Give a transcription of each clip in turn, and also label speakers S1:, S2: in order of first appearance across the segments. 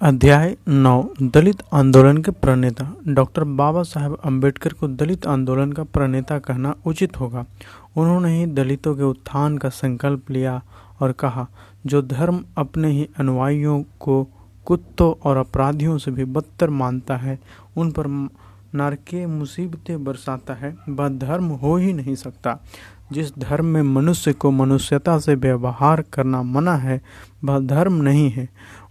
S1: अध्याय नौ, दलित आंदोलन के प्रणेता। डॉक्टर बाबा साहेब अंबेडकर को दलित आंदोलन का प्रणेता कहना उचित होगा। उन्होंने ही दलितों के उत्थान का संकल्प लिया और कहा, जो धर्म अपने ही अनुयायियों को कुत्तों और अपराधियों से भी बदतर मानता है, उन पर नरके मुसीबतें बरसाता है, वह धर्म हो ही नहीं सकता। जिस धर्म में मनुष्य को मनुष्यता से व्यवहार करना मना है, वह धर्म नहीं है।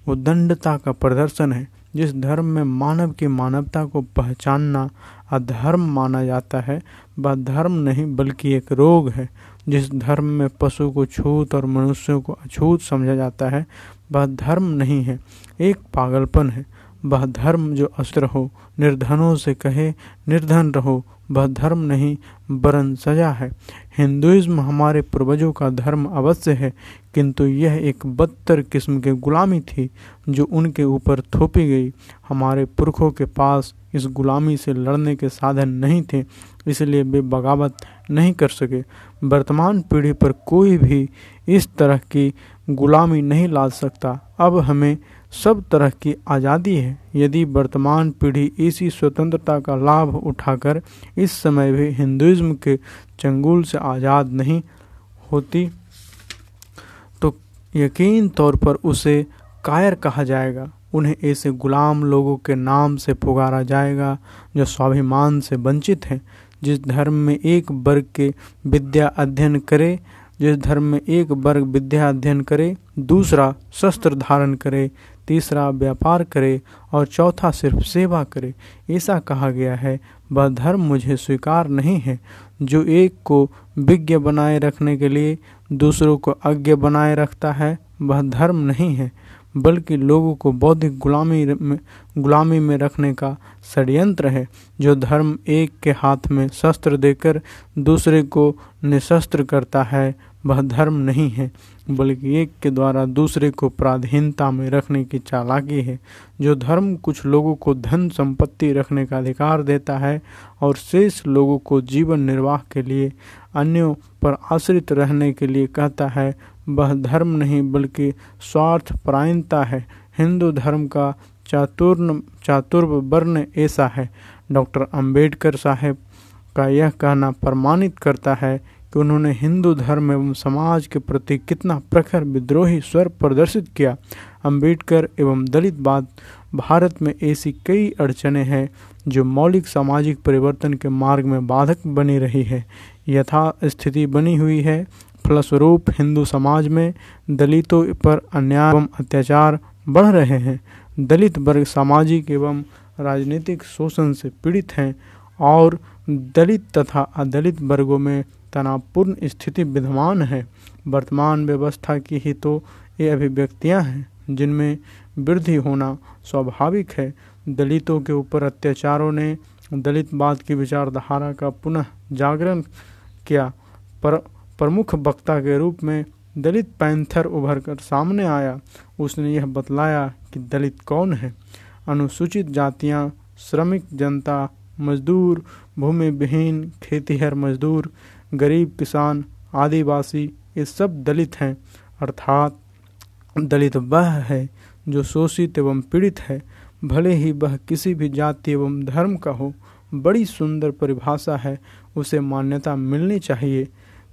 S1: वो दंडता का प्रदर्शन है, जिस धर्म में मानव की मानवता को पहचानना अधर्म माना जाता है, वह धर्म नहीं बल्कि एक रोग है, जिस धर्म में पशु को छूत और मनुष्यों को अछूत समझा जाता है, वह धर्म नहीं है, एक पागलपन है। वह धर्म जो अस्त्र हो, निर्धनों से कहे, निर्धन रहो वह धर्म नहीं वरन सजा है। हिंदुइज्म हमारे पूर्वजों का धर्म अवश्य है, किंतु यह एक बदतर किस्म की गुलामी थी, जो उनके ऊपर थोपी गई। हमारे पुरखों के पास इस गुलामी से लड़ने के साधन नहीं थे, इसलिए वे बगावत नहीं कर सके। वर्तमान पीढ़ी पर कोई भी इस तरह की गुलामी नहीं ला सकता। अब हमें सब तरह की आज़ादी है। यदि वर्तमान पीढ़ी इसी स्वतंत्रता का लाभ उठाकर इस समय भी हिंदुइज्म के चंगुल से आज़ाद नहीं होती तो यकीन तौर पर उसे कायर कहा जाएगा। उन्हें ऐसे गुलाम लोगों के नाम से पुकारा जाएगा जो स्वाभिमान से वंचित हैं। जिस धर्म में एक वर्ग के विद्या अध्ययन करे, जिस धर्म में एक वर्ग विद्या अध्ययन करे, दूसरा शस्त्र धारण करे तीसरा व्यापार करे और चौथा सिर्फ़ सेवा करे। ऐसा कहा गया है, वह धर्म मुझे स्वीकार नहीं है, जो एक को विज्ञ बनाए रखने के लिए दूसरों को अज्ञ बनाए रखता है, वह धर्म नहीं है, बल्कि लोगों को बौद्धिक गुलामी में गुलामी में रखने का षड्यंत्र है, जो धर्म एक के हाथ में शस्त्र देकर दूसरे को निशस्त्र करता है वह धर्म नहीं है, बल्कि एक के द्वारा दूसरे को प्राधीनता में रखने की चालाकी है, जो धर्म कुछ लोगों को धन संपत्ति रखने का अधिकार देता है और शेष लोगों को जीवन निर्वाह के लिए, अन्यों पर आश्रित रहने के लिए कहता है, वह धर्म नहीं बल्कि स्वार्थ परायणता है। हिंदू धर्म का चातुर्ण चातुर्व वर्ण ऐसा है। डॉक्टर अंबेडकर साहब का यह कहना प्रमाणित करता है कि उन्होंने हिंदू धर्म एवं समाज के प्रति कितना प्रखर विद्रोही स्वर प्रदर्शित किया। अंबेडकर एवं दलित बाद भारत में ऐसी कई अड़चने हैं जो मौलिक सामाजिक परिवर्तन के मार्ग में बाधक बनी रही है। यथा स्थिति बनी हुई है, फलस्वरूप हिंदू समाज में दलितों पर अन्याय एवं अत्याचार बढ़ रहे हैं। दलित वर्ग सामाजिक एवं राजनीतिक शोषण से पीड़ित हैं और दलित तथा अदलित वर्गों में तनावपूर्ण स्थिति विद्यमान है। वर्तमान व्यवस्था की ही तो ये अभिव्यक्तियाँ हैं, जिनमें वृद्धि होना स्वाभाविक है। दलितों के ऊपर अत्याचारों ने दलितवाद की विचारधारा का पुनः जागरण किया। पर, प्रमुख वक्ता के रूप में दलित पैंथर उभर कर सामने आया। उसने यह बतलाया कि दलित कौन है। अनुसूचित जातियाँ, श्रमिक जनता, मजदूर भूमि विहीन खेतीहर मजदूर गरीब किसान, आदिवासी, ये सब दलित हैं। अर्थात दलित वह है जो शोषित एवं पीड़ित है। भले ही वह किसी भी जाति एवं धर्म का हो, बड़ी सुंदर परिभाषा है, उसे मान्यता मिलनी चाहिए।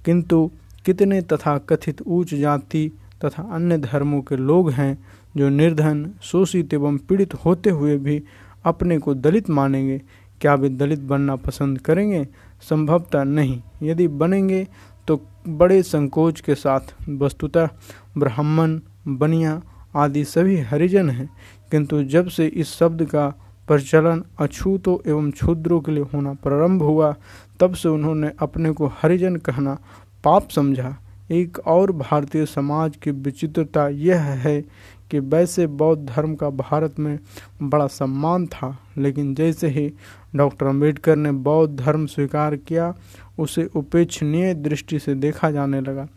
S1: किंतु कितने तथा कथित उच्च जाति तथा अन्य धर्मों के लोग हैं, जो निर्धन, शोषित एवं पीड़ित होते हुए भी अपने को दलित मानेंगे क्या वे दलित बनना पसंद करेंगे? संभवतः नहीं। यदि बनेंगे तो बड़े संकोच के साथ। वस्तुतः ब्राह्मण, बनिया आदि सभी हरिजन हैं, किंतु जब से इस शब्द का प्रचलन अछूतों एवं क्षुद्रों के लिए होना प्रारंभ हुआ, तब से उन्होंने अपने को हरिजन कहना पाप समझा। एक और भारतीय समाज की विचित्रता यह है कि वैसे बौद्ध धर्म का भारत में बड़ा सम्मान था, लेकिन जैसे ही डॉक्टर अंबेडकर ने बौद्ध धर्म स्वीकार किया, उसे उपेक्षणीय दृष्टि से देखा जाने लगा।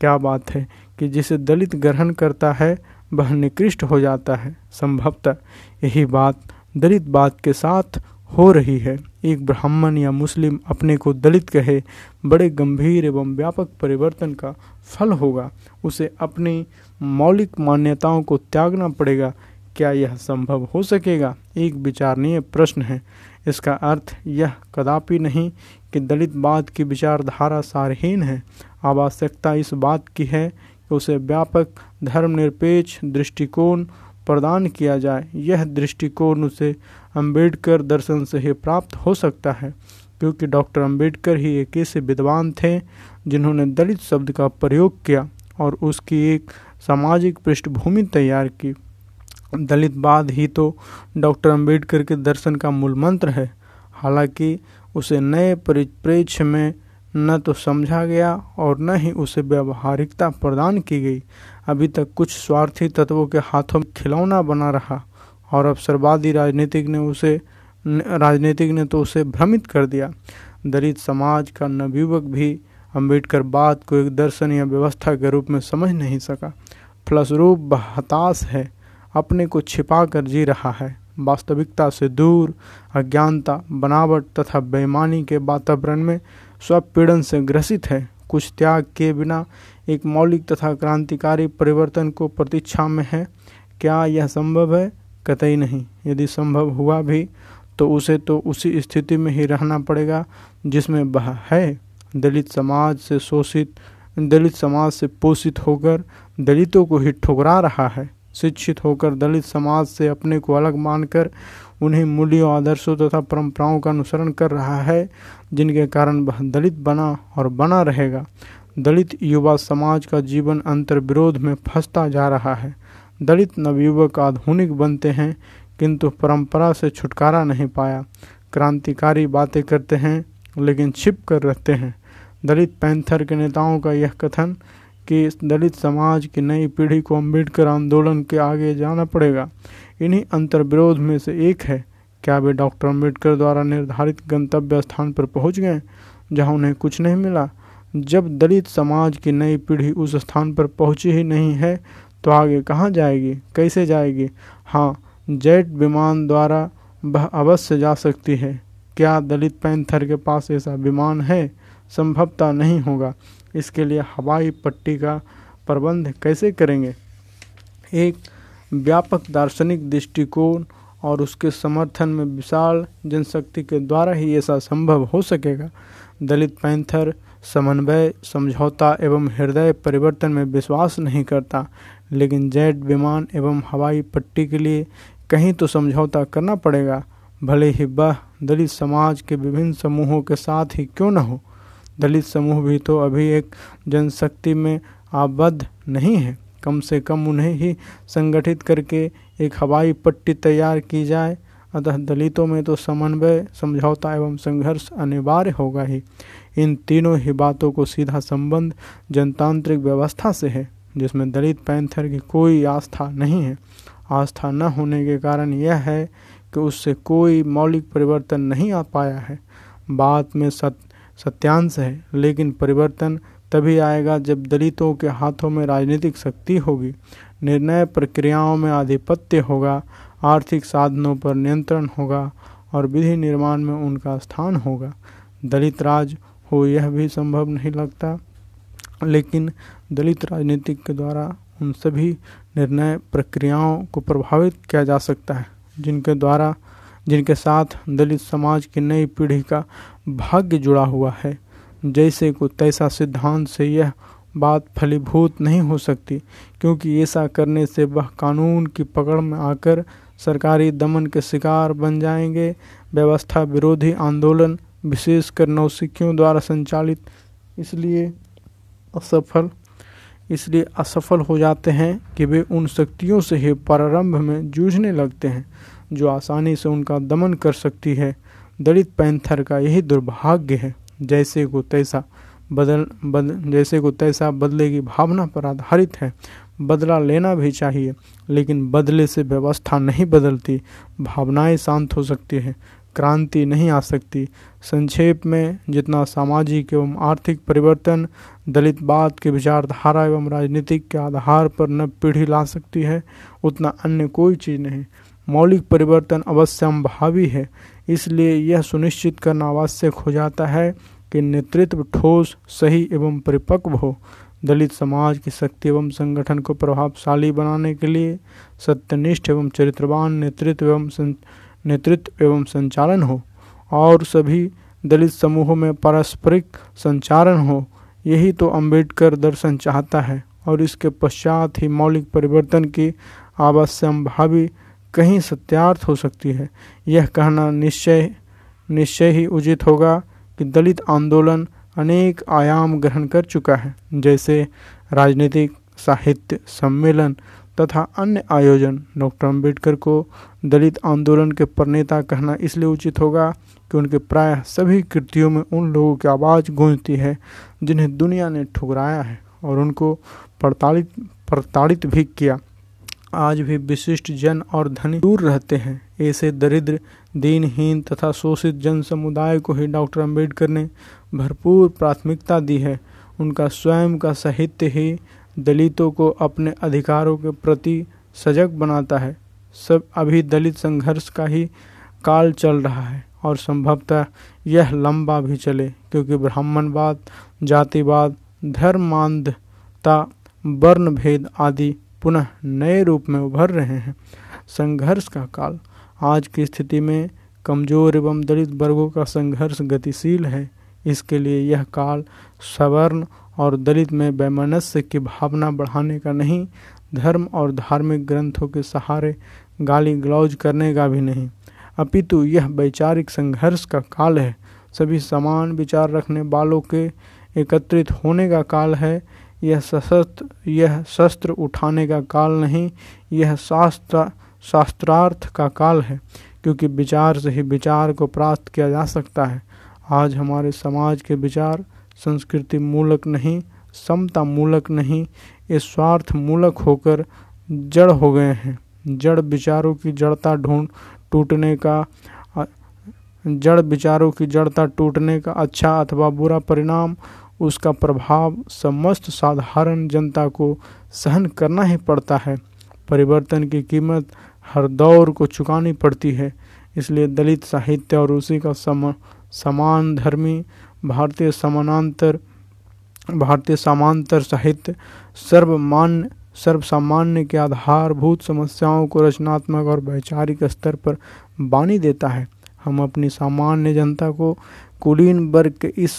S1: क्या बात है कि जिसे दलित ग्रहण करता है, वह निकृष्ट हो जाता है। संभवतः यही बात दलित बात के साथ हो रही है। एक ब्राह्मण या मुस्लिम अपने को दलित कहे, बड़े गंभीर एवं व्यापक परिवर्तन का फल होगा। उसे अपनी मौलिक मान्यताओं को त्यागना पड़ेगा। क्या यह संभव हो सकेगा? एक विचारणीय प्रश्न है। इसका अर्थ यह कदापि नहीं कि दलितवाद की विचारधारा सारहीन है। आवश्यकता इस बात की है कि उसे व्यापक धर्मनिरपेक्ष दृष्टिकोण प्रदान किया जाए। यह दृष्टिकोण उसे अंबेडकर दर्शन से ही प्राप्त हो सकता है, क्योंकि डॉक्टर अंबेडकर ही एक ऐसे विद्वान थे जिन्होंने दलित शब्द का प्रयोग किया और उसकी एक सामाजिक पृष्ठभूमि तैयार की। दलितवाद ही तो डॉक्टर अंबेडकर के दर्शन का मूल मंत्र है। हालाँकि उसे नए परिप्रेक्ष्य में न तो समझा गया और न ही उसे व्यावहारिकता प्रदान की गई। अभी तक कुछ स्वार्थी तत्वों के हाथों में खिलौना बना रहा और अवसरवादी राजनीतिक ने उसे राजनीतिक ने तो उसे भ्रमित कर दिया। दलित समाज का नवयुवक भी अंबेडकर बात को एक दर्शन या व्यवस्था के रूप में समझ नहीं सका। फलस्वरूप हताश है, अपने को छिपा कर जी रहा है। वास्तविकता से दूर, अज्ञानता, बनावट तथा बेईमानी के वातावरण में स्वपीड़न से ग्रसित है। कुछ त्याग के बिना एक मौलिक तथा क्रांतिकारी परिवर्तन को प्रतीक्षा में है। क्या यह संभव है? कतई नहीं। यदि संभव हुआ भी तो उसे तो उसी स्थिति में ही रहना पड़ेगा जिसमें वह है। दलित समाज से शोषित, दलित समाज से पोषित होकर दलितों को ही ठुकरा रहा है। शिक्षित होकर दलित समाज से अपने को अलग मानकर उन्हें मूल्यों, आदर्शों तथा परंपराओं का अनुसरण कर रहा है, जिनके कारण वह दलित बना और बना रहेगा। दलित युवा समाज का जीवन अंतर विरोध में फंसता जा रहा है। दलित नवयुवक आधुनिक बनते हैं, किंतु परंपरा से छुटकारा नहीं पाया। क्रांतिकारी बातें करते हैं, लेकिन छिप कर रहते हैं। दलित पैंथर के नेताओं का यह कथन कि दलित समाज की नई पीढ़ी को अंबेडकर आंदोलन के आगे जाना पड़ेगा। इन्हीं अंतर्विरोध में से एक है। क्या वे डॉक्टर अंबेडकर द्वारा निर्धारित गंतव्य स्थान पर पहुँच गए, जहाँ उन्हें कुछ नहीं मिला? जब दलित समाज की नई पीढ़ी उस स्थान पर पहुँची ही नहीं है तो आगे कहाँ जाएगी? कैसे जाएगी? हाँ जेट विमान द्वारा वह अवश्य जा सकती है। क्या दलित पैंथर के पास ऐसा विमान है? संभवता नहीं होगा। इसके लिए हवाई पट्टी का प्रबंध कैसे करेंगे? एक, व्यापक दार्शनिक दृष्टिकोण और उसके समर्थन में विशाल जनशक्ति के द्वारा ही ऐसा संभव हो सकेगा। दलित पैंथर समन्वय, समझौता एवं हृदय परिवर्तन में विश्वास नहीं करता, लेकिन जेट विमान एवं हवाई पट्टी के लिए कहीं तो समझौता करना पड़ेगा। भले ही वह दलित समाज के विभिन्न समूहों के साथ ही क्यों न हो। दलित समूह भी तो अभी एक जनशक्ति में आबद्ध नहीं है। कम से कम उन्हें ही संगठित करके एक हवाई पट्टी तैयार की जाए। अतः दलितों में तो समन्वय, समझौता एवं संघर्ष अनिवार्य होगा ही। इन तीनों ही बातों को सीधा संबंध जनतांत्रिक व्यवस्था से है, जिसमें दलित पैंथर की कोई आस्था नहीं है। आस्था न होने के कारण यह है कि उससे कोई मौलिक परिवर्तन नहीं आ पाया है। बात में सत सत्यांश है, लेकिन परिवर्तन तभी आएगा जब दलितों के हाथों में राजनीतिक शक्ति होगी। निर्णय प्रक्रियाओं में आधिपत्य होगा, आर्थिक साधनों पर नियंत्रण होगा और विधि निर्माण में उनका स्थान होगा। दलित राज हो यह भी संभव नहीं लगता, लेकिन दलित राजनीतिक के द्वारा उन सभी निर्णय प्रक्रियाओं को प्रभावित किया जा सकता है, जिनके द्वारा जिनके साथ दलित समाज की नई पीढ़ी का भाग्य जुड़ा हुआ है। जैसे को तैसा सिद्धांत से यह बात फलीभूत नहीं हो सकती, क्योंकि ऐसा करने से वह कानून की पकड़ में आकर सरकारी दमन के शिकार बन जाएँगे। व्यवस्था विरोधी आंदोलन विशेषकर नौसिखियों द्वारा संचालित इसलिए असफल इसलिए असफल हो जाते हैं कि वे उन शक्तियों से ही प्रारंभ में जूझने लगते हैं। जो आसानी से उनका दमन कर सकती है। दलित पैंथर का यही दुर्भाग्य है। जैसे को तैसा बदल, बद, जैसे को तैसा बदले की भावना पर आधारित है। बदला लेना भी चाहिए, लेकिन बदले से व्यवस्था नहीं बदलती। भावनाएँ शांत हो सकती है, क्रांति नहीं आ सकती। संक्षेप में, जितना सामाजिक एवं आर्थिक परिवर्तन, दलित बात की विचारधारा एवं राजनीतिक के आधार पर नव पीढ़ी ला सकती है, उतना अन्य कोई चीज़ नहीं। मौलिक परिवर्तन अवश्य है। इसलिए यह सुनिश्चित करना आवश्यक हो जाता है कि नेतृत्व ठोस, सही एवं परिपक्व हो। दलित समाज की शक्ति एवं संगठन को प्रभावशाली बनाने के लिए सत्यनिष्ठ एवं चरित्रवान नेतृत्व एवं नेतृत्व एवं संचालन हो और सभी दलित समूहों में पारस्परिक संचारण हो। यही तो अंबेडकर दर्शन चाहता है और इसके पश्चात ही मौलिक परिवर्तन की भावी कहीं सत्यार्थ हो सकती है। यह कहना निश्चय निश्चय ही उचित होगा कि दलित आंदोलन अनेक आयाम ग्रहण कर चुका है, जैसे राजनीतिक, साहित्य सम्मेलन तथा अन्य आयोजन। डॉक्टर अंबेडकर को दलित आंदोलन के प्रणेता कहना इसलिए उचित होगा कि उनके प्राय सभी कृतियों में उन लोगों की आवाज़ गूंजती है जिन्हें दुनिया ने ठुकराया है और उनको प्रताड़ित प्रताड़ित भी किया। आज भी विशिष्ट जन और धनी दूर रहते हैं। ऐसे दरिद्र, दीनहीन तथा शोषित जन समुदाय को ही डॉक्टर अंबेडकर ने भरपूर प्राथमिकता दी है। उनका स्वयं का साहित्य ही दलितों को अपने अधिकारों के प्रति सजग बनाता है। सब अभी दलित संघर्ष का ही काल चल रहा है और संभवतः यह लंबा भी चले, क्योंकि ब्राह्मणवाद, जातिवाद, धर्मांधता वर्ण भेद आदि पुनः नए रूप में उभर रहे हैं। संघर्ष का काल। आज की स्थिति में कमज़ोर एवं दलित वर्गों का संघर्ष गतिशील है। इसके लिए यह काल सवर्ण और दलित में वैमनस्य की भावना बढ़ाने का नहीं, धर्म और धार्मिक ग्रंथों के सहारे गाली गलौज करने का भी नहीं। अपितु यह वैचारिक संघर्ष का काल है। सभी समान विचार रखने वालों के एकत्रित होने का काल है। यह सशस्त्र यह शस्त्र उठाने का काल नहीं, यह शास्त्र, शास्त्रार्थ का काल है, क्योंकि विचार से ही विचार को प्राप्त किया जा सकता है। आज हमारे समाज के विचार संस्कृति मूलक नहीं, समता मूलक नहीं, ये स्वार्थ मूलक होकर जड़ हो गए हैं। जड़ विचारों की जड़ता ढूंढ, टूटने का जड़ विचारों की जड़ता टूटने का अच्छा अथवा बुरा परिणाम उसका प्रभाव समस्त साधारण जनता को सहन करना ही पड़ता है। परिवर्तन की कीमत हर दौर को चुकानी पड़ती है, इसलिए दलित साहित्य और उसी का सम, समान धर्मी भारतीय समानांतर, भारतीय समांतर साहित्य सर्वमान्य सर्वसामान्य के आधारभूत समस्याओं को रचनात्मक और वैचारिक स्तर पर बानी देता है। हम अपनी सामान्य जनता को कुलीन वर्ग के इस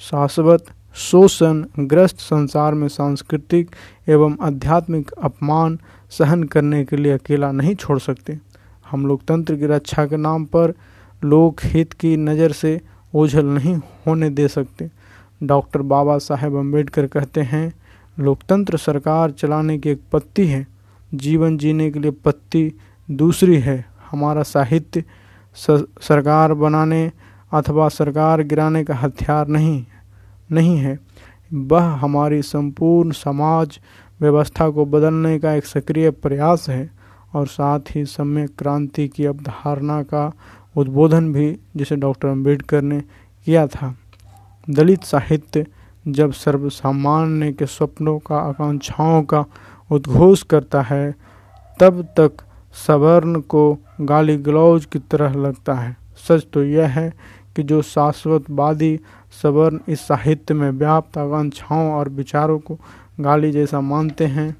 S1: शाश्वत, शोषण, ग्रस्त संसार में सांस्कृतिक एवं आध्यात्मिक अपमान सहन करने के लिए अकेला नहीं छोड़ सकते। हम लोकतंत्र की रक्षा के नाम पर लोक हित की नज़र से ओझल नहीं होने दे सकते। डॉक्टर बाबा साहेब अंबेडकर कहते हैं, लोकतंत्र सरकार चलाने की एक पत्ती है, जीवन जीने के लिए पत्ती दूसरी है। हमारा साहित्य सरकार बनाने अथवा सरकार गिराने का हथियार नहीं नहीं है। वह हमारी संपूर्ण समाज व्यवस्था को बदलने का एक सक्रिय प्रयास है और साथ ही सम्यक क्रांति की अवधारणा का उद्बोधन भी जिसे डॉक्टर अंबेडकर ने किया था। दलित साहित्य जब सर्वसामान्य के सपनों का, आकांक्षाओं का उद्घोष करता है, तब तक सवर्ण को गाली गलौज की तरह लगता है। सच तो यह है कि जो शाश्वतवादी सवर्ण इस साहित्य में व्याप्त आकांक्षाओं और विचारों को गाली जैसा मानते हैं,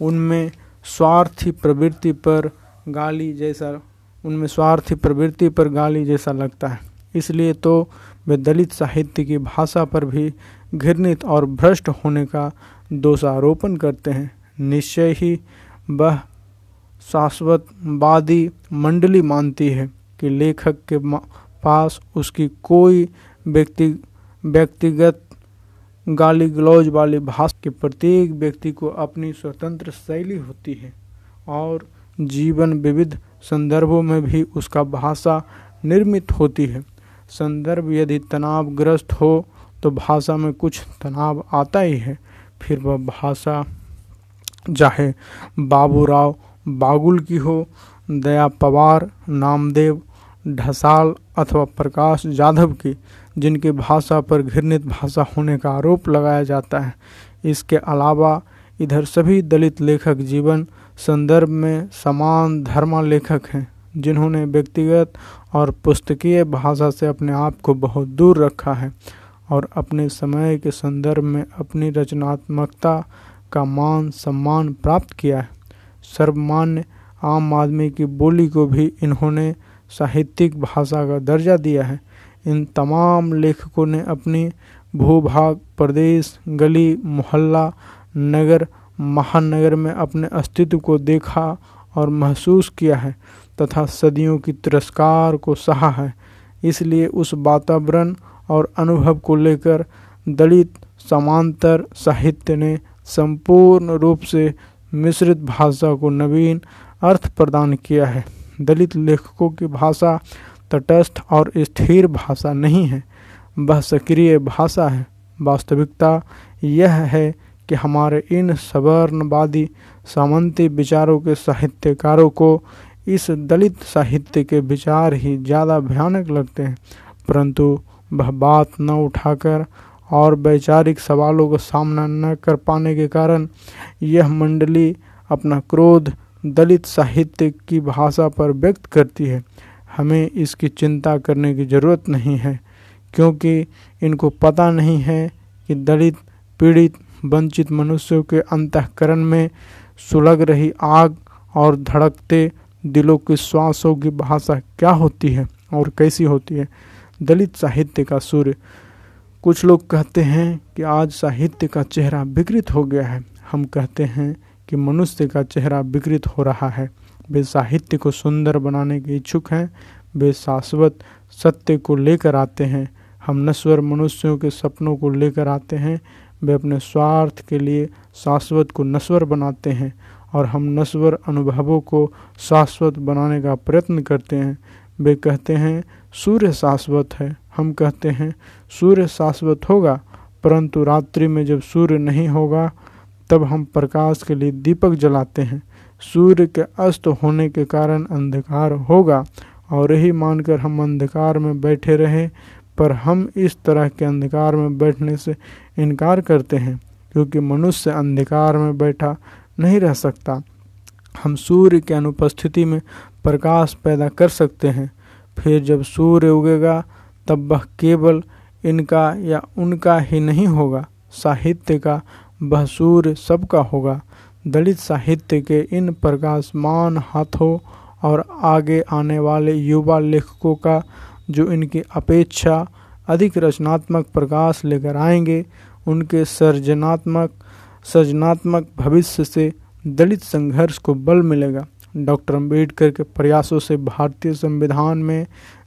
S1: उनमें स्वार्थी प्रवृत्ति पर गाली जैसा, उनमें स्वार्थी प्रवृत्ति पर गाली जैसा लगता है। इसलिए तो वे दलित साहित्य की भाषा पर भी घृणित और भ्रष्ट होने का दोषारोपण करते हैं। निश्चय ही वह शाश्वतवादी मंडली मानती है कि लेखक के पास उसकी कोई व्यक्ति, व्यक्तिगत गाली गलौज वाली भाषा के प्रत्येक व्यक्ति को अपनी स्वतंत्र शैली होती है और जीवन विविध संदर्भों में भी उसका भाषा निर्मित होती है। संदर्भ यदि तनावग्रस्त हो तो भाषा में कुछ तनाव आता ही है। फिर वह भाषा, चाहे बाबूराव बागुल की हो, दया पवार, नामदेव ढसाल अथवा प्रकाश जाधव की, जिनकी भाषा पर घृणित भाषा होने का आरोप लगाया जाता है। इसके अलावा इधर सभी दलित लेखक जीवन संदर्भ में समान धर्मा लेखक हैं, जिन्होंने व्यक्तिगत और पुस्तकीय भाषा से अपने आप को बहुत दूर रखा है और अपने समय के संदर्भ में अपनी रचनात्मकता का मान सम्मान प्राप्त किया है। सर्वमान्य आम आदमी की बोली को भी इन्होंने साहित्यिक भाषा का दर्जा दिया है। इन तमाम लेखकों ने अपनी भूभाग, प्रदेश, गली, मोहल्ला, नगर, महानगर में अपने अस्तित्व को देखा और महसूस किया है तथा सदियों की तिरस्कार को सहा है। इसलिए उस वातावरण और अनुभव को लेकर दलित, समांतर साहित्य ने संपूर्ण रूप से मिश्रित भाषा को नवीन अर्थ प्रदान किया है। दलित लेखकों की भाषा तटस्थ और स्थिर भाषा नहीं है, वह सक्रिय भाषा है। वास्तविकता यह है कि हमारे इन सवर्णवादी सामंती विचारों के साहित्यकारों को इस दलित साहित्य के विचार ही ज़्यादा भयानक लगते हैं, परंतु वह बात न उठाकर और वैचारिक सवालों का सामना न कर पाने के कारण यह मंडली अपना क्रोध दलित साहित्य की भाषा पर व्यक्त करती है। हमें इसकी चिंता करने की ज़रूरत नहीं है, क्योंकि इनको पता नहीं है कि दलित, पीड़ित, वंचित मनुष्यों के अंतकरण में सुलग रही आग और धड़कते दिलों की श्वासों की भाषा क्या होती है और कैसी होती है? दलित साहित्य का सूर्य। कुछ लोग कहते हैं कि आज साहित्य का चेहरा विकृत हो गया है। हम कहते हैं कि मनुष्य का चेहरा विकृत हो रहा है। वे साहित्य को सुंदर बनाने के इच्छुक हैं। वे शाश्वत सत्य को लेकर आते हैं। हम नश्वर मनुष्यों के सपनों को लेकर आते हैं। वे अपने स्वार्थ के लिए शाश्वत को नश्वर बनाते हैं और हम नश्वर अनुभवों को शाश्वत बनाने का प्रयत्न करते हैं। वे कहते हैं, सूर्य शाश्वत है। हम कहते हैं, सूर्य शाश्वत होगा, परंतु रात्रि में जब सूर्य नहीं होगा तब हम प्रकाश के लिए दीपक जलाते हैं। सूर्य के अस्त होने के कारण अंधकार होगा और यही मानकर हम अंधकार में बैठे रहे, पर हम इस तरह के अंधकार में बैठने से इनकार करते हैं, क्योंकि मनुष्य अंधकार में बैठा नहीं रह सकता। हम सूर्य की अनुपस्थिति में प्रकाश पैदा कर सकते हैं। फिर जब सूर्य उगेगा, तब वह केवल इनका या उनका ही नहीं होगा, साहित्य का वह सूर्य सबका होगा। दलित साहित्य के इन प्रकाशमान हाथों और आगे आने वाले युवा लेखकों का, जो इनकी अपेक्षा अधिक रचनात्मक प्रकाश लेकर आएँगे, उनके सर्जनात्मक सृजनात्मक भविष्य से दलित संघर्ष को बल मिलेगा। डॉक्टर अंबेडकर के प्रयासों से भारतीय संविधान में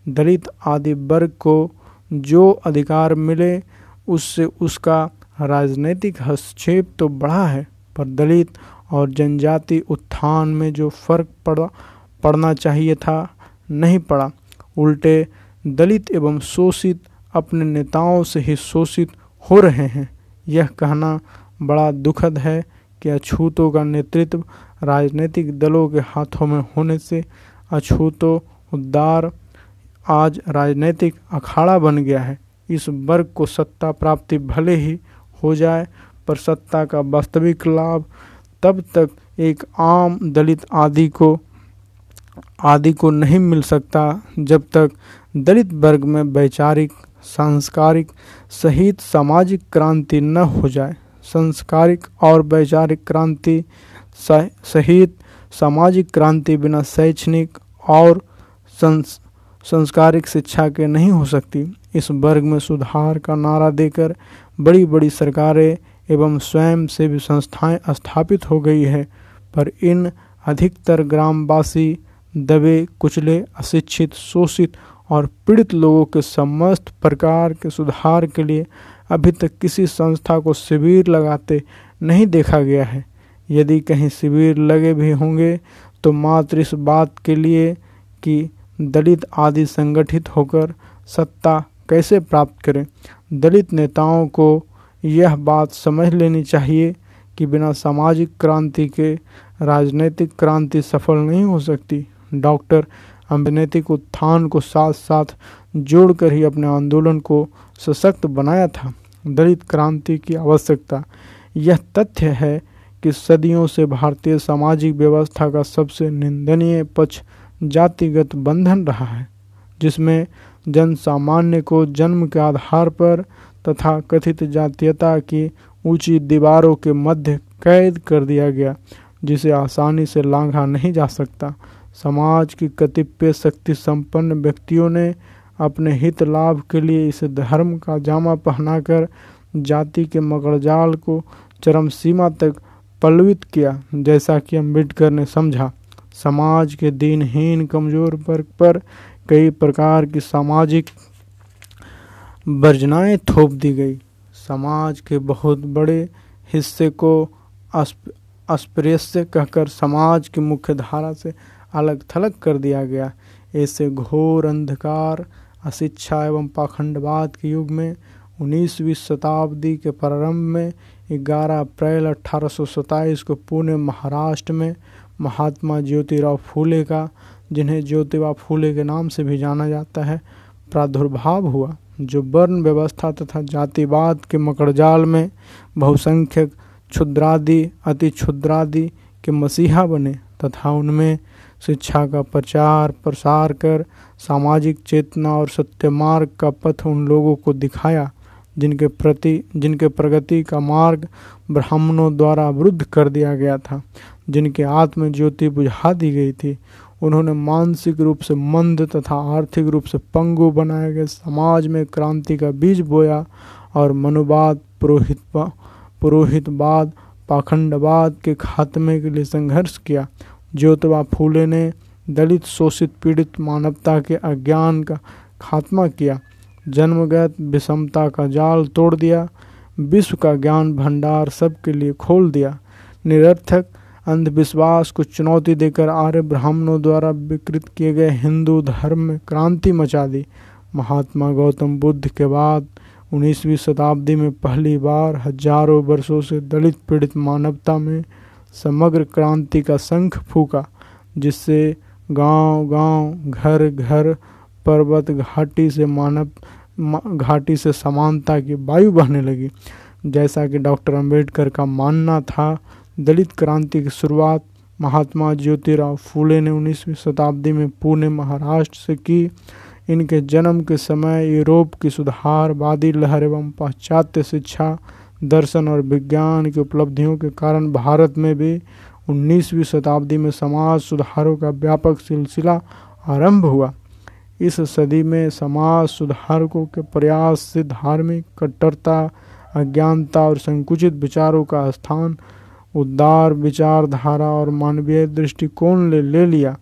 S1: दलित आदि वर्ग को जो अधिकार मिले, उससे उसका राजनीतिक हस्तक्षेप तो बढ़ा है, पर दलित और जनजाति उत्थान में जो फ़र्क पड़ा, पड़ना चाहिए था, नहीं पड़ा। उल्टे, दलित एवं शोषित अपने नेताओं से ही शोषित हो रहे हैं। यह कहना बड़ा दुखद है कि अछूतों का नेतृत्व राजनीतिक दलों के हाथों में होने से अछूतों उद्धार आज राजनीतिक अखाड़ा बन गया है। इस वर्ग को सत्ता प्राप्ति भले ही हो जाए, पर सत्ता का वास्तविक लाभ तब तक एक आम दलित आदि को आदि को नहीं मिल सकता जब तक दलित वर्ग में वैचारिक, सांस्कारिक, सहित सामाजिक क्रांति न हो जाए। संस्कारिक और वैचारिक क्रांति सहित सामाजिक क्रांति बिना शैक्षणिक और संस, संस्कारिक शिक्षा के नहीं हो सकती। इस वर्ग में सुधार का नारा देकर बड़ी बड़ी सरकारें एवं स्वयं सेवी संस्थाएँ स्थापित हो गई है, पर इन अधिकतर ग्रामवासी, दबे, कुचले, अशिक्षित, शोषित और पीड़ित लोगों के समस्त प्रकार के सुधार के लिए अभी तक किसी संस्था को शिविर लगाते नहीं देखा गया है। यदि कहीं शिविर लगे भी होंगे तो मात्र इस बात के लिए कि दलित आदि संगठित होकर सत्ता कैसे प्राप्त करें? दलित नेताओं को यह बात समझ लेनी चाहिए कि बिना सामाजिक क्रांति के राजनीतिक क्रांति सफल नहीं हो सकती। डॉक्टर अम्बेनेतिक उत्थान को साथ साथ जोड़कर ही अपने आंदोलन को सशक्त बनाया था। दलित क्रांति की आवश्यकता। यह तथ्य है कि सदियों से भारतीय सामाजिक व्यवस्था का सबसे निंदनीय पक्ष जातिगत बंधन रहा है, जिसमें जन सामान्य को जन्म के आधार पर तथा कथित जातीयता की ऊँची दीवारों के मध्य कैद कर दिया गया, जिसे आसानी से लांघा नहीं जा सकता। समाज की कतिपय शक्ति संपन्न व्यक्तियों ने अपने हित लाभ के लिए इस धर्म का जामा पहनाकर जाति के मगरजाल को चरम सीमा तक पलवित किया, जैसा कि अंबेडकर ने समझा। समाज के दीनहीन कमज़ोर वर्ग पर कई प्रकार की सामाजिक वर्जनाएँ थोप दी गई। समाज के बहुत बड़े हिस्से को अस्पृश्य कहकर समाज की मुख्य धारा से अलग थलग कर दिया गया। ऐसे घोर अंधकार, अशिक्षा एवं पाखंडवाद के युग में उन्नीसवीं शताब्दी के प्रारंभ में 11 अप्रैल अठारह सौ सताइस को पुणे महाराष्ट्र में महात्मा ज्योतिराव फूले का जिन्हें ज्योतिबा फूले के नाम से भी जाना जाता है, प्रादुर्भाव हुआ। जो वर्ण व्यवस्था तथा जातिवाद के मकड़जाल में बहुसंख्यक क्षुद्रादि अति क्षुद्रादि के मसीहा बने तथा उनमें शिक्षा का प्रचार प्रसार कर सामाजिक चेतना और सत्य मार्ग का पथ उन लोगों को दिखाया, जिनके प्रति, जिनके प्रगति का मार्ग ब्राह्मणों द्वारा अवरुद्ध कर दिया गया था, जिनके आत्म ज्योति बुझा दी गई थी। उन्होंने मानसिक रूप से मंद तथा आर्थिक रूप से पंगु बनाए गए समाज में क्रांति का बीज बोया और मनुवाद, पुरोहित पुरोहितवाद, पाखंडवाद के खात्मे के लिए संघर्ष किया। ज्योतिबा फूले ने दलित, शोषित, पीड़ित, मानवता के अज्ञान का खात्मा किया। जन्मगत विषमता का जाल तोड़ दिया। विश्व का ज्ञान भंडार सबके लिए खोल दिया। निरर्थक अंधविश्वास को चुनौती देकर आर्य ब्राह्मणों द्वारा विकृत किए गए हिंदू धर्म में क्रांति मचा दी। महात्मा गौतम बुद्ध के बाद उन्नीसवीं शताब्दी में पहली बार हज़ारों वर्षों से दलित पीड़ित मानवता में समग्र क्रांति का शंख फूका, जिससे गाँव गाँव, घर घर, पर्वत घाटी से मानव घाटी से समानता की वायु बहने लगी। जैसा कि डॉक्टर अंबेडकर का मानना था दलित क्रांति की शुरुआत महात्मा ज्योतिराव फूले ने 19वीं शताब्दी में पुणे, महाराष्ट्र से की। इनके जन्म के समय यूरोप की सुधारवादी लहर एवं पाश्चात्य शिक्षा, दर्शन और विज्ञान की उपलब्धियों के कारण भारत में भी 19वीं शताब्दी में समाज सुधारों का व्यापक सिलसिला आरंभ हुआ। इस सदी में समाज सुधारकों के प्रयास से धार्मिक कट्टरता, अज्ञानता और संकुचित विचारों का स्थान उदार विचारधारा और मानवीय दृष्टिकोण ले ले लिया।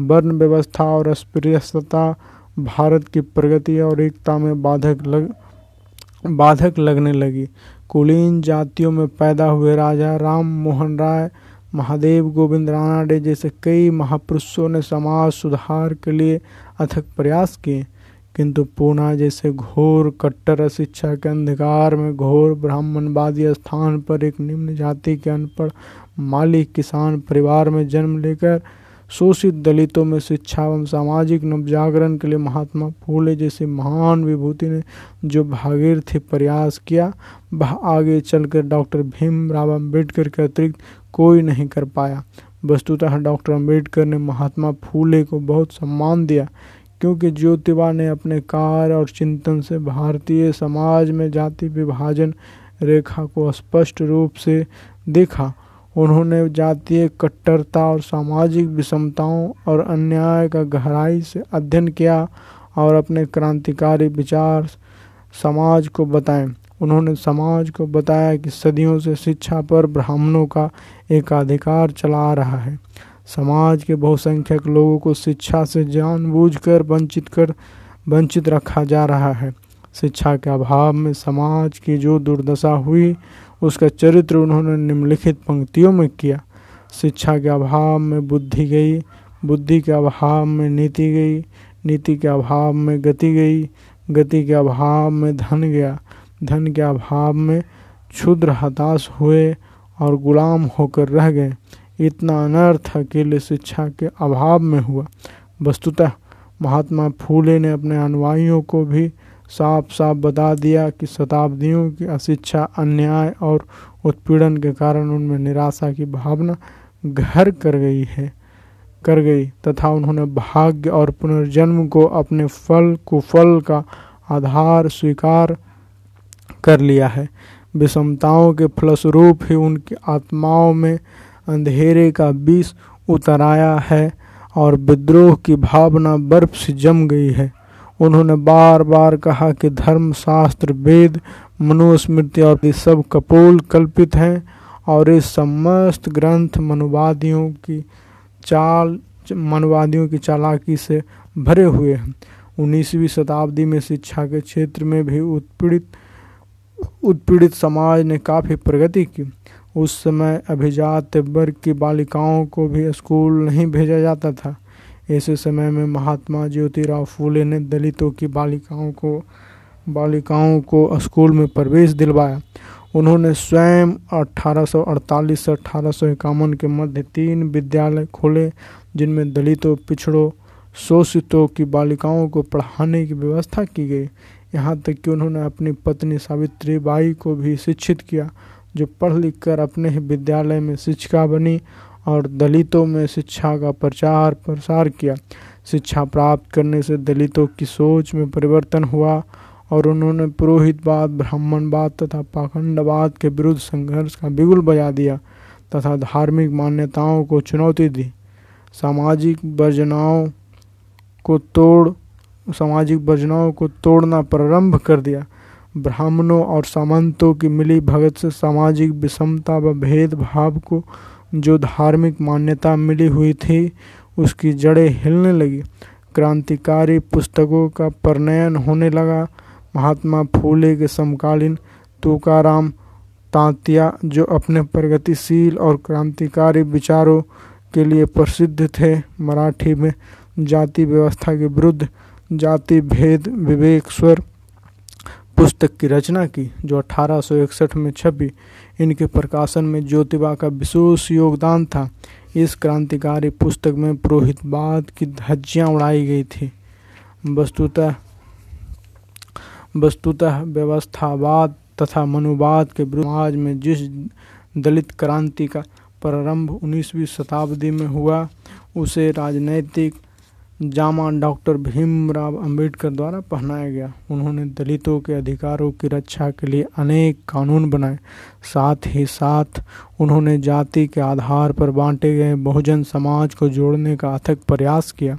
S1: वर्ण व्यवस्था और अस्पृश्यता भारत की प्रगति और एकता में बाधक लग, बाधक लगने लगी। कुलीन जातियों में पैदा हुए राजा राम मोहन राय, महादेव गोविंद रानाडे जैसे कई महापुरुषों ने समाज सुधार के लिए अथक प्रयास किए। किंतु पूना जैसे घोर कट्टर शिक्षा के अंधकार में घोर ब्राह्मणवादी स्थान पर एक निम्न जाति के अनपढ़ मालिक किसान परिवार में जन्म लेकर शोषित दलितों में शिक्षा एवं सामाजिक नवजागरण के लिए महात्मा फूले जैसे महान विभूति ने जो भागीरथी प्रयास किया, वह आगे चलकर डॉक्टर भीमराव अंबेडकर के अतिरिक्त कोई नहीं कर पाया। वस्तुतः डॉक्टर अंबेडकर ने महात्मा फूले को बहुत सम्मान दिया। क्योंकि ज्योतिबा ने अपने कार्य और चिंतन से भारतीय समाज में जाति विभाजन रेखा को स्पष्ट रूप से देखा। उन्होंने जातीय कट्टरता और सामाजिक विषमताओं और अन्याय का गहराई से अध्ययन किया और अपने क्रांतिकारी विचार समाज को बताए। उन्होंने समाज को बताया कि सदियों से शिक्षा पर ब्राह्मणों का एकाधिकार चला रहा है। समाज के बहुसंख्यक लोगों को शिक्षा से जानबूझकर वंचित कर, वंचित रखा जा रहा है। शिक्षा के अभाव में समाज की जो दुर्दशा हुई, उसका चरित्र उन्होंने निम्नलिखित पंक्तियों में किया। शिक्षा के अभाव में बुद्धि गई, बुद्धि के अभाव में नीति गई, नीति के अभाव में गति गई, गति के अभाव में धन गया। धन के अभाव में क्षुद्र हताश हुए और गुलाम होकर रह गए। इतना अनर्थ अकेले शिक्षा के अभाव में हुआ। वस्तुतः महात्मा फूले ने अपने अनुयायियों को भी साफ़ साफ़ बता दिया कि शताब्दियों की अशिक्षा, अन्याय और उत्पीड़न के कारण उनमें निराशा की भावना घर कर गई है, कर गई तथा उन्होंने भाग्य और पुनर्जन्म को अपने फल, कुफल का आधार स्वीकार कर लिया है। विषमताओं के फलस्वरूप ही उनकी आत्माओं में अंधेरे का विष उतर आया है और विद्रोह की भावना बर्फ़ से जम गई है। उन्होंने बार बार कहा कि धर्म शास्त्र वेद, मनुस्मृति और ये सब कपोल कल्पित हैं और इस समस्त ग्रंथ मनुवादियों की चाल, मनुवादियों की चालाकी से भरे हुए हैं। उन्नीसवीं शताब्दी में शिक्षा के क्षेत्र में भी उत्पीड़ित उत्पीड़ित समाज ने काफ़ी प्रगति की। उस समय अभिजात वर्ग की बालिकाओं को भी स्कूल नहीं भेजा जाता था। ऐसे समय में महात्मा ज्योतिराव फूले ने दलितों की बालिकाओं को बालिकाओं को स्कूल में प्रवेश दिलवाया। उन्होंने स्वयं 1848 से अठारह सौ इक्यावन के मध्य तीन विद्यालय खोले, जिनमें दलितों, पिछड़ों, शोषितों की बालिकाओं को पढ़ाने की व्यवस्था की गई। यहाँ तक कि उन्होंने अपनी पत्नी सावित्री बाई को भी शिक्षित किया। जो पढ़ लिख कर अपने ही विद्यालय में शिक्षिका बनी और दलितों में शिक्षा का प्रचार प्रसार किया। शिक्षा प्राप्त करने से दलितों की सोच में परिवर्तन हुआ और उन्होंने पुरोहितवाद, ब्राह्मणवाद तथा पाखंडवाद के विरुद्ध संघर्ष का बिगुल बजा दिया तथा धार्मिक मान्यताओं को चुनौती दी। सामाजिक वर्जनाओं को तोड़, सामाजिक वर्जनाओं को तोड़ना प्रारंभ कर दिया। ब्राह्मणों और सामंतों की मिली भगत से सामाजिक विषमता व भेदभाव को जो धार्मिक मान्यता मिली हुई थी, उसकी जड़ें हिलने लगी। क्रांतिकारी पुस्तकों का प्रणयन होने लगा। महात्मा फूले के समकालीन तुकाराम तांतिया, जो अपने प्रगतिशील और क्रांतिकारी विचारों के लिए प्रसिद्ध थे, मराठी में जाति व्यवस्था के विरुद्ध जाति भेद, विवेक, स्वर पुस्तक की रचना की, जो 1861 में छपी। इनके प्रकाशन में ज्योतिबा का विशेष योगदान था। इस क्रांतिकारी पुस्तक में पुरोहितवाद की धज्जियाँ उड़ाई गई थी। वस्तुतः वस्तुतः व्यवस्थावाद तथा मनुवाद के समाज में जिस दलित क्रांति का प्रारंभ उन्नीसवीं शताब्दी में हुआ, उसे राजनैतिक जामा डॉक्टर भीमराव अंबेडकर द्वारा पहनाया गया। उन्होंने दलितों के अधिकारों की रक्षा के लिए अनेक कानून बनाए। साथ ही साथ उन्होंने जाति के आधार पर बांटे गए बहुजन समाज को जोड़ने का अथक प्रयास किया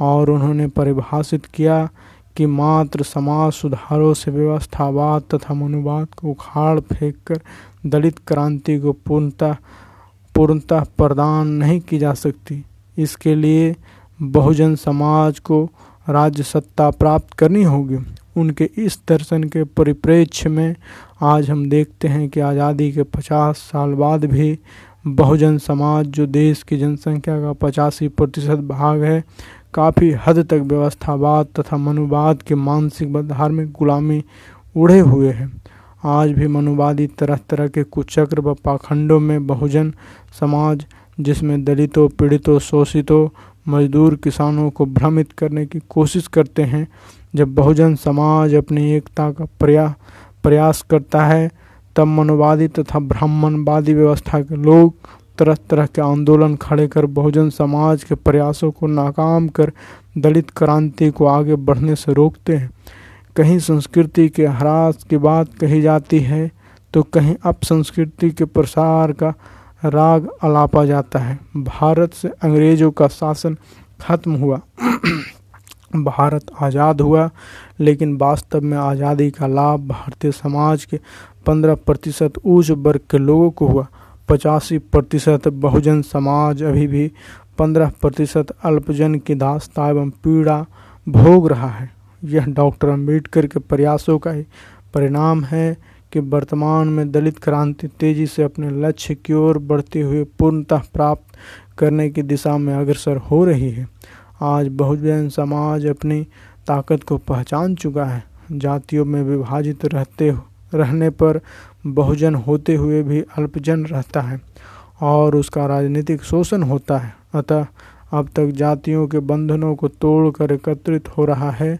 S1: और उन्होंने परिभाषित किया कि मात्र समाज सुधारों से व्यवस्थावाद तथा मनुवाद को उखाड़ फेंक कर दलित क्रांति को पूर्णतः पूर्णतः प्रदान नहीं की जा सकती। इसके लिए बहुजन समाज को राज्य सत्ता प्राप्त करनी होगी। उनके इस दर्शन के परिप्रेक्ष्य में आज हम देखते हैं कि आज़ादी के पचास साल बाद भी बहुजन समाज, जो देश की जनसंख्या का पचासी प्रतिशत भाग है, काफ़ी हद तक व्यवस्थावाद तथा मनुवाद के मानसिक व धार्मिक गुलामी उड़े हुए हैं। आज भी मनुवादी तरह तरह के कुचक्र व पाखंडों में बहुजन समाज, जिसमें दलितों, पीड़ितों, शोषितों मजदूर किसानों को भ्रमित करने की कोशिश करते हैं। जब बहुजन समाज अपनी एकता का प्रया, प्रयास करता है, तब मनोवादी तथा ब्राह्मणवादी व्यवस्था के लोग तरह तरह के आंदोलन खड़े कर बहुजन समाज के प्रयासों को नाकाम कर दलित क्रांति को आगे बढ़ने से रोकते हैं। कहीं संस्कृति के ह्रास की बात कही जाती है तो कहीं अपसंस्कृति के प्रसार का राग अलापा जाता है। भारत से अंग्रेज़ों का शासन खत्म हुआ। भारत आज़ाद हुआ, लेकिन वास्तव में आज़ादी का लाभ भारतीय समाज के पंद्रह प्रतिशत उच्च वर्ग के लोगों को हुआ। पचासी प्रतिशत बहुजन समाज अभी भी पंद्रह प्रतिशत अल्पजन की दास्ता एवं पीड़ा भोग रहा है। यह डॉक्टर अंबेडकर के प्रयासों का ही परिणाम है। कि वर्तमान में दलित क्रांति तेज़ी से अपने लक्ष्य की ओर बढ़ते हुए पूर्णतः प्राप्त करने की दिशा में अग्रसर हो रही है। आज बहुजन समाज अपनी ताकत को पहचान चुका है। जातियों में विभाजित रहते, रहने पर बहुजन होते हुए भी अल्पजन रहता है और उसका राजनीतिक शोषण होता है। अतः अब तक जातियों के बंधनों को तोड़कर एकत्रित हो रहा है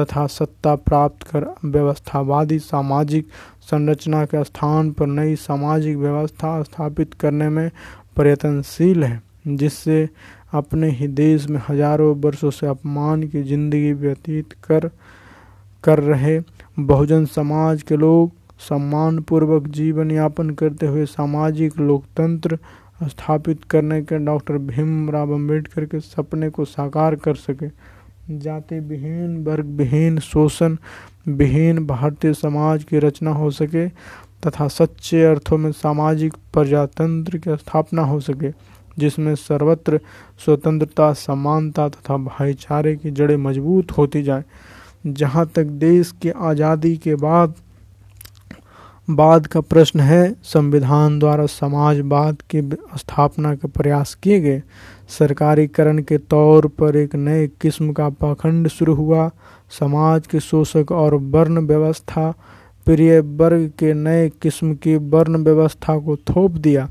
S1: तथा सत्ता प्राप्त कर व्यवस्थावादी, सामाजिक संरचना के स्थान पर नई सामाजिक व्यवस्था स्थापित करने में प्रयत्नशील है, जिससे अपने ही देश में हज़ारों वर्षों से अपमान की ज़िंदगी व्यतीत कर कर रहे बहुजन समाज के लोग सम्मान पूर्वक जीवन यापन करते हुए सामाजिक लोकतंत्र स्थापित करने के डॉक्टर भीमराव अंबेडकर के सपने को साकार कर सके। जाति विहीन वर्ग विहीन शोषण विहीन भारतीय समाज की रचना हो सके तथा सच्चे अर्थों में सामाजिक प्रजातंत्र की स्थापना हो सके, जिसमें सर्वत्र स्वतंत्रता, समानता तथा भाईचारे की जड़ें मज़बूत होती जाए। जहाँ तक देश की आज़ादी के बाद बाद का प्रश्न है, संविधान द्वारा समाजवाद की स्थापना के प्रयास किए गए। सरकारीकरण के तौर पर एक नए किस्म का पाखंड शुरू हुआ। समाज के शोषक और वर्ण व्यवस्था, प्रिय वर्ग के नए किस्म की वर्ण व्यवस्था को थोप दिया।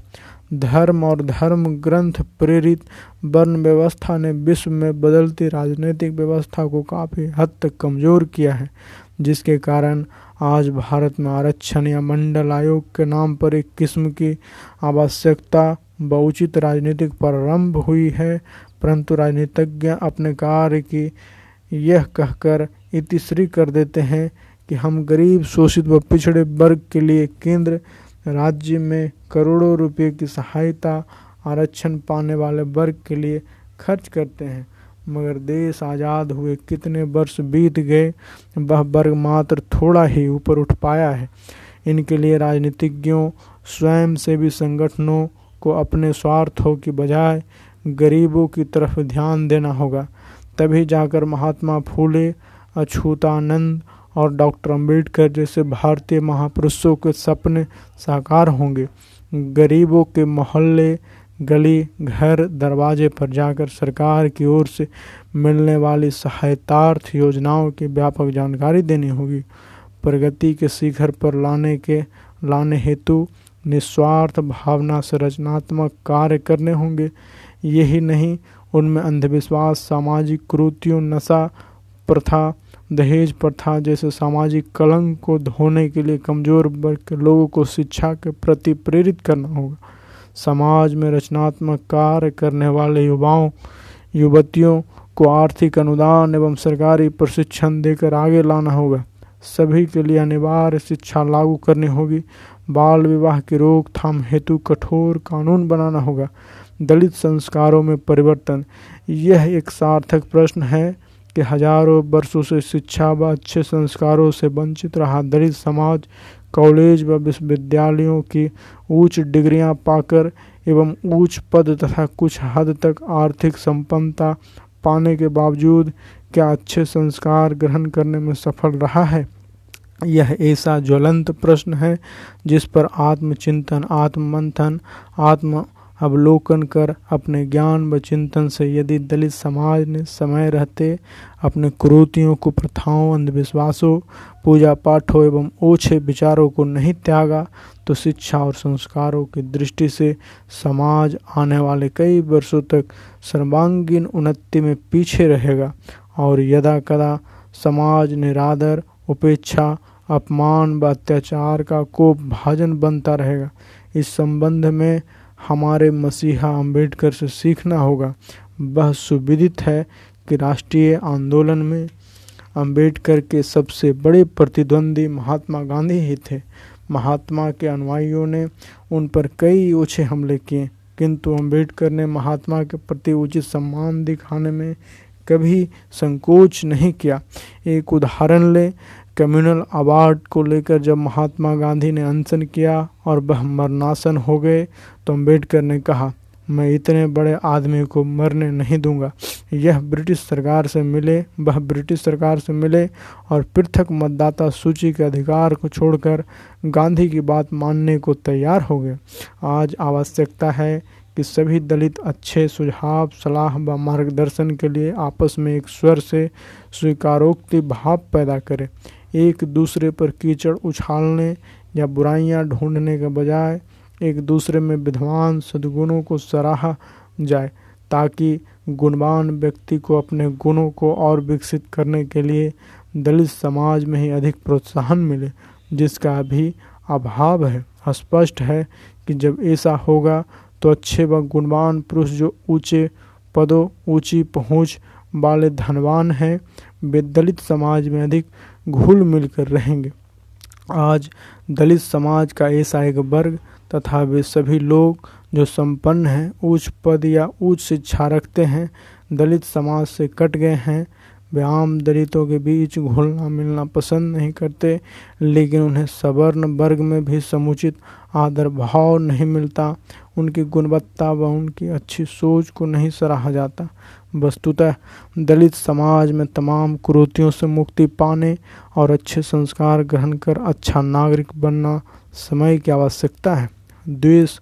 S1: धर्म और धर्म ग्रंथ प्रेरित वर्ण व्यवस्था ने विश्व में बदलती राजनीतिक व्यवस्था को काफ़ी हद तक कमज़ोर किया है, जिसके कारण आज भारत में आरक्षण या मंडल आयोग के नाम पर एक किस्म की आवश्यकता व उचित राजनीतिक प्रारंभ हुई है, परंतु राजनीतिज्ञ अपने कार्य की यह कहकर इतिश्री कर देते हैं कि हम गरीब शोषित व पिछड़े वर्ग के लिए केंद्र राज्य में करोड़ों रुपए की सहायता आरक्षण पाने वाले वर्ग के लिए खर्च करते हैं। मगर देश आज़ाद हुए कितने वर्ष बीत गए, वह वर्ग मात्र थोड़ा ही ऊपर उठ पाया है। इनके लिए राजनीतिज्ञों स्वयं सेवी संगठनों को अपने स्वार्थों की बजाय गरीबों की तरफ़ ध्यान देना होगा। तभी जाकर महात्मा फूले, अछूतानंद और डॉक्टर अंबेडकर जैसे भारतीय महापुरुषों के सपने साकार होंगे। गरीबों के मोहल्ले, गली, घर, दरवाजे पर जाकर सरकार की ओर से मिलने वाली सहायतार्थ योजनाओं की व्यापक जानकारी देनी होगी। प्रगति के शिखर पर लाने के, लाने हेतु निस्वार्थ भावना से रचनात्मक कार्य करने होंगे। यही नहीं उनमें अंधविश्वास, सामाजिक कुरूतियों, नशा प्रथा, दहेज प्रथा जैसे सामाजिक कलंक को धोने के लिए कमज़ोर वर्ग के लोगों को शिक्षा के प्रति प्रेरित करना होगा। समाज में रचनात्मक कार्य करने वाले युवाओं, युवतियों को आर्थिक अनुदान एवं सरकारी प्रशिक्षण देकर आगे लाना होगा। सभी के लिए अनिवार्य शिक्षा लागू करनी होगी। बाल विवाह की रोकथाम हेतु कठोर कानून बनाना होगा। दलित संस्कारों में परिवर्तन। यह एक सार्थक प्रश्न है कि हज़ारों वर्षों से शिक्षा व अच्छे संस्कारों से वंचित रहा दलित समाज। कॉलेज व विश्वविद्यालयों की उच्च डिग्रियाँ पाकर एवं उच्च पद तथा कुछ हद तक आर्थिक संपन्नता पाने के बावजूद क्या अच्छे संस्कार ग्रहण करने में सफल रहा है? यह ऐसा ज्वलंत प्रश्न है जिस पर आत्मचिंतन, आत्ममंथन, आत्म अवलोकन कर अपने ज्ञान व चिंतन से यदि दलित समाज ने समय रहते, अपने कुरूतियों को प्रथाओं, अंधविश्वासों पूजा पाठों एवं ओछे विचारों को नहीं त्यागा तो शिक्षा और संस्कारों की दृष्टि से समाज आने वाले कई वर्षों तक सर्वांगीण उन्नति में पीछे रहेगा और यदा कदा समाज निरादर, उपेक्षा, अपमान व अत्याचार का कोप भाजन बनता रहेगा। इस संबंध में हमारे मसीहा अंबेडकर से सीखना होगा। वह सुविदित है कि राष्ट्रीय आंदोलन में अंबेडकर के सबसे बड़े प्रतिद्वंदी महात्मा गांधी ही थे। महात्मा के अनुयायियों ने उन पर कई ओछे हमले किए, किंतु अंबेडकर ने महात्मा के प्रति उचित सम्मान दिखाने में कभी संकोच नहीं किया। एक उदाहरण ले कम्युनल अवार्ड को लेकर जब महात्मा गांधी ने अनशन किया और वह मरनासन हो गए तो अंबेडकर ने कहा, मैं इतने बड़े आदमी को मरने नहीं दूँगा। यह ब्रिटिश सरकार से मिले, वह ब्रिटिश सरकार से मिले और पृथक मतदाता सूची के अधिकार को छोड़कर गांधी की बात मानने को तैयार हो गए। आज आवश्यकता है कि सभी दलित अच्छे सुझाव, सलाह व मार्गदर्शन के लिए आपस में एक स्वर से स्वीकारोक्ति भाव पैदा करें। एक दूसरे पर कीचड़ उछालने या बुराइयाँ ढूँढने के बजाय एक दूसरे में विद्वान सद्गुणों को सराहा जाए, ताकि गुणवान व्यक्ति को अपने गुणों को और विकसित करने के लिए दलित समाज में ही अधिक प्रोत्साहन मिले, जिसका अभी अभाव है। स्पष्ट है कि जब ऐसा होगा तो अच्छे व गुणवान पुरुष जो ऊँचे पदों, ऊँची पहुँच वाले धनवान हैं, वे दलित समाज में अधिक घुल मिल कर रहेंगे। आज दलित समाज का ऐसा एक वर्ग तथा वे सभी लोग जो संपन्न हैं उच्च पद या उच्च शिक्षा रखते हैं, दलित समाज से कट गए हैं वे आम दलितों के बीच घुलना मिलना पसंद नहीं करते, लेकिन उन्हें सवर्ण वर्ग में भी समुचित आदर भाव नहीं मिलता। उनकी गुणवत्ता व उनकी अच्छी सोच को नहीं सराहा जाता। वस्तुतः दलित समाज में तमाम कुरूतियों से मुक्ति पाने और अच्छे संस्कार ग्रहण कर अच्छा नागरिक बनना समय की आवश्यकता है। द्वेष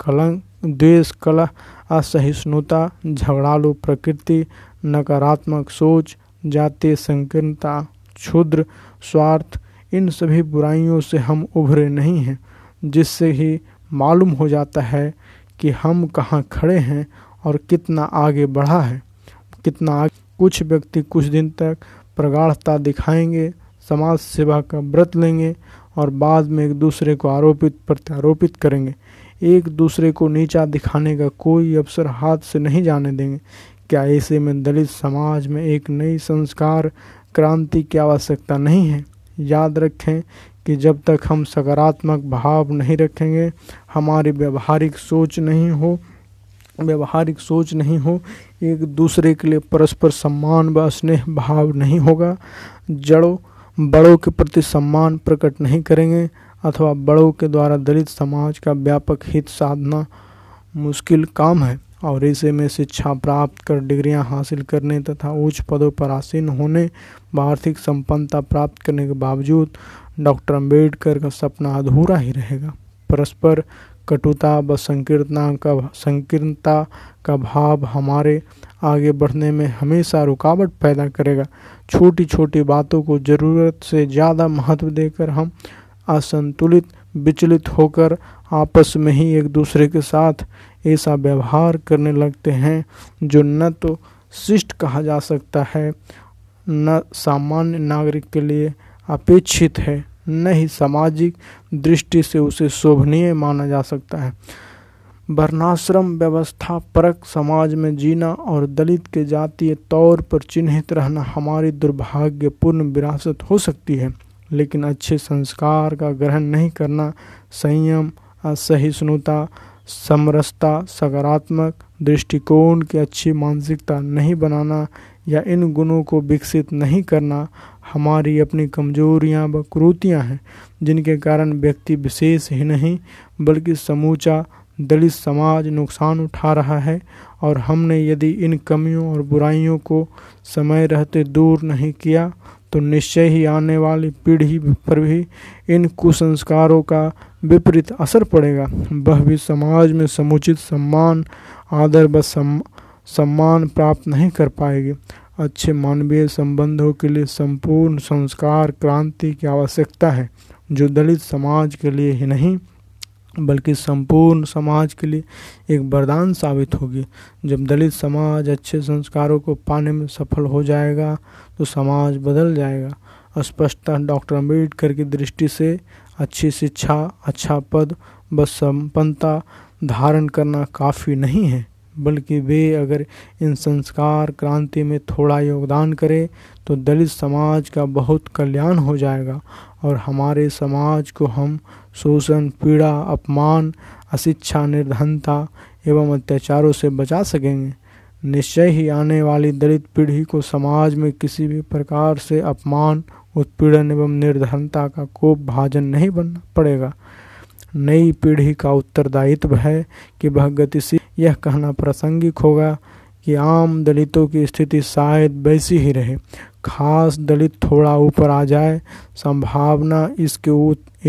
S1: कलंक, द्वेष कलह, असहिष्णुता, झगड़ालू प्रकृति, नकारात्मक सोच जातीय संकीर्णता, क्षुद्र, स्वार्थ, इन सभी बुराइयों से हम उभरे नहीं हैं, जिससे ही मालूम हो जाता है कि हम कहाँ खड़े हैं और कितना आगे बढ़ा है। कितना आगे कुछ व्यक्ति कुछ दिन तक प्रगाढ़ता दिखाएँगे, समाज सेवा का व्रत लेंगे और बाद में एक दूसरे को आरोपित प्रत्यारोपित करेंगे। एक दूसरे को नीचा दिखाने का कोई अवसर हाथ से नहीं जाने देंगे। क्या ऐसे में दलित समाज में एक नई संस्कार क्रांति की आवश्यकता नहीं है? याद रखें कि जब तक हम सकारात्मक भाव नहीं रखेंगे, हमारी व्यवहारिक सोच नहीं हो, व्यवहारिक सोच नहीं हो, एक दूसरे के लिए परस्पर सम्मान व स्नेह भाव नहीं होगा। जड़ों, बड़ों के प्रति सम्मान प्रकट नहीं करेंगे अथवा बड़ों के द्वारा दलित समाज का व्यापक हित साधना मुश्किल काम है। और ऐसे में शिक्षा प्राप्त कर डिग्रियाँ हासिल करने तथा उच्च पदों पर आसीन होने व आर्थिक संपन्नता प्राप्त करने के बावजूद डॉक्टर अंबेडकर का सपना अधूरा ही रहेगा। परस्पर कटुता व संकीर्णता का संकीर्णता का भाव हमारे आगे बढ़ने में हमेशा रुकावट पैदा करेगा। छोटी छोटी बातों को ज़रूरत से ज़्यादा महत्व देकर हम असंतुलित, विचलित होकर आपस में ही एक दूसरे के साथ ऐसा व्यवहार करने लगते हैं, जो न तो शिष्ट कहा जा सकता है, न सामान्य नागरिक के लिए अपेक्षित है, न ही सामाजिक दृष्टि से उसे शोभनीय माना जा सकता है। वर्णाश्रम व्यवस्था परक समाज में जीना और दलित के जातीय तौर पर चिन्हित रहना हमारी दुर्भाग्यपूर्ण विरासत हो सकती है, लेकिन अच्छे संस्कार का ग्रहण नहीं करना संयम, असहिष्णुता समरसता, सकारात्मक दृष्टिकोण की अच्छी मानसिकता नहीं बनाना या इन गुणों को विकसित नहीं करना हमारी अपनी कमजोरियाँ व क्रूतियाँ हैं, जिनके कारण व्यक्ति विशेष ही नहीं, बल्कि समूचा दलित समाज नुकसान उठा रहा है और हमने यदि इन कमियों और बुराइयों को समय रहते दूर नहीं किया तो निश्चय ही आने वाली पीढ़ी पर भी इन कुसंस्कारों का विपरीत असर पड़ेगा। वह भी समाज में समुचित सम्मान, आदर व सम्मान प्राप्त नहीं कर पाएगी। अच्छे मानवीय संबंधों के लिए संपूर्ण संस्कार क्रांति की आवश्यकता है, जो दलित समाज के लिए ही नहीं, बल्कि संपूर्ण समाज के लिए एक वरदान साबित होगी। जब दलित समाज अच्छे संस्कारों को पाने में सफल हो जाएगा तो समाज बदल जाएगा। स्पष्टता डॉक्टर अंबेडकर की दृष्टि से अच्छी शिक्षा अच्छा पद व संपन्नता धारण करना काफ़ी नहीं है, बल्कि वे अगर इन संस्कार क्रांति में थोड़ा योगदान करें तो दलित समाज का बहुत कल्याण हो जाएगा और हमारे समाज को हम शोषण, पीड़ा, अपमान, अशिक्षा, निर्धनता एवं अत्याचारों से बचा सकेंगे। निश्चय ही आने वाली दलित पीढ़ी को समाज में किसी भी प्रकार से अपमान उत्पीड़न एवं निर्धनता का कोप भाजन नहीं बनना पड़ेगा। नई पीढ़ी का उत्तरदायित्व है कि वह गतिशील। यह कहना प्रासंगिक होगा कि आम दलितों की स्थिति शायद वैसी ही रहे। खास दलित थोड़ा ऊपर आ जाए, संभावना इसके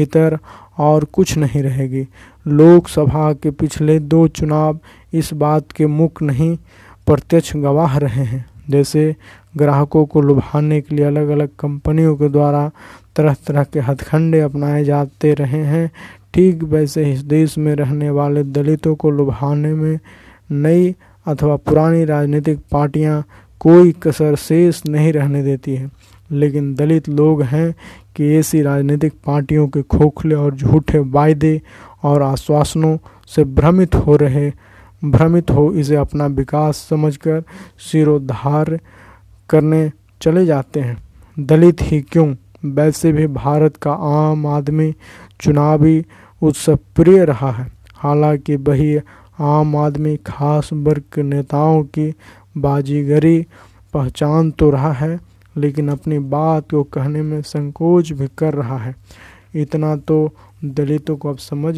S1: इतर और कुछ नहीं रहेगी। लोकसभा के पिछले दो चुनाव इस बात के मुख नहीं, प्रत्यक्ष गवाह रहे हैं। जैसे ग्राहकों को लुभाने के लिए अलग अलग कंपनियों के द्वारा तरह तरह के हथखंडे अपनाए जाते रहे हैं। ठीक वैसे इस देश में रहने वाले दलितों को लुभाने में नई अथवा पुरानी राजनीतिक पार्टियाँ कोई कसर शेष नहीं रहने देती है। लेकिन दलित लोग हैं कि ऐसी राजनीतिक पार्टियों के खोखले और झूठे वायदे और आश्वासनों से भ्रमित हो रहे भ्रमित हो, इसे अपना विकास समझकर सिरोद्धार करने चले जाते हैं। दलित ही क्यों? वैसे भी भारत का आम आदमी चुनावी उत्सव प्रिय रहा है। हालाँकि वही आम आदमी खास वर्ग नेताओं की बाजीगरी पहचान तो रहा है, लेकिन अपनी बात को कहने में संकोच भी कर रहा है। इतना तो दलितों को अब समझ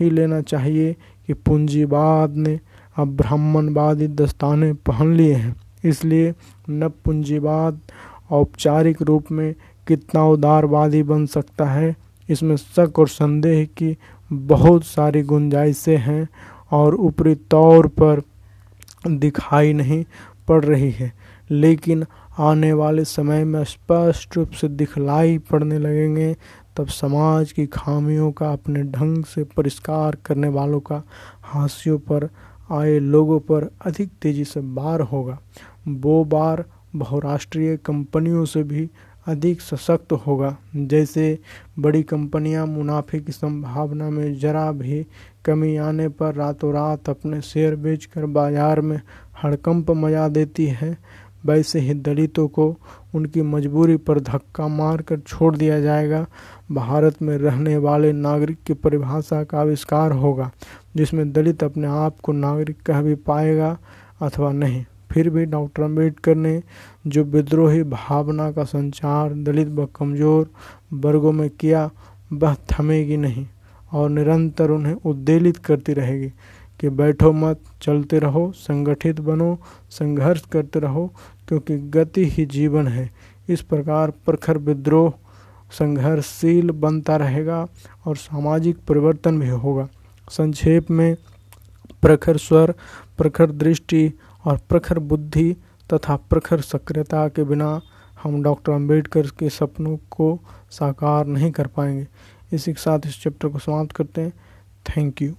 S1: ही लेना चाहिए कि पूंजीवाद ने अब ब्राह्मणवादी दस्ताने पहन लिए हैं। इसलिए न पूंजीवाद औपचारिक रूप में कितना उदारवादी बन सकता है, इसमें शक और संदेह की बहुत सारी गुंजाइशें हैं और ऊपरी तौर पर दिखाई नहीं पड़ रही है। लेकिन आने वाले समय में स्पष्ट रूप से दिखलाई पड़ने लगेंगे तब समाज की खामियों का, अपने ढंग से परिष्कार करने वालों का हाशियों पर आए लोगों पर अधिक तेज़ी से बार होगा। वो बार बहुराष्ट्रीय कंपनियों से भी अधिक सशक्त होगा। जैसे बड़ी कंपनियाँ मुनाफे की संभावना में जरा भी कमी आने पर रातों रात अपने शेयर बेचकर बाज़ार में हड़कंप मचा देती है। वैसे ही दलितों को उनकी मजबूरी पर धक्का मारकर छोड़ दिया जाएगा। भारत में रहने वाले नागरिक की परिभाषा का आविष्कार होगा, जिसमें दलित अपने आप को नागरिक कह भी पाएगा अथवा नहीं। फिर भी डॉक्टर अंबेडकर ने जो विद्रोही भावना का संचार दलित व कमज़ोर वर्गों में किया, वह थमेगी नहीं और निरंतर उन्हें उद्वेलित करती रहेगी। कि बैठो मत, चलते रहो, संगठित बनो, संघर्ष करते रहो, क्योंकि गति ही जीवन है। इस प्रकार प्रखर विद्रोह संघर्षशील बनता रहेगा और सामाजिक परिवर्तन भी होगा। संक्षेप में, प्रखर स्वर, प्रखर दृष्टि और प्रखर बुद्धि तथा प्रखर सक्रियता के बिना हम डॉक्टर अंबेडकर के सपनों को साकार नहीं कर पाएँगे। इसी के साथ इस चैप्टर को समाप्त करते हैं। Thank you.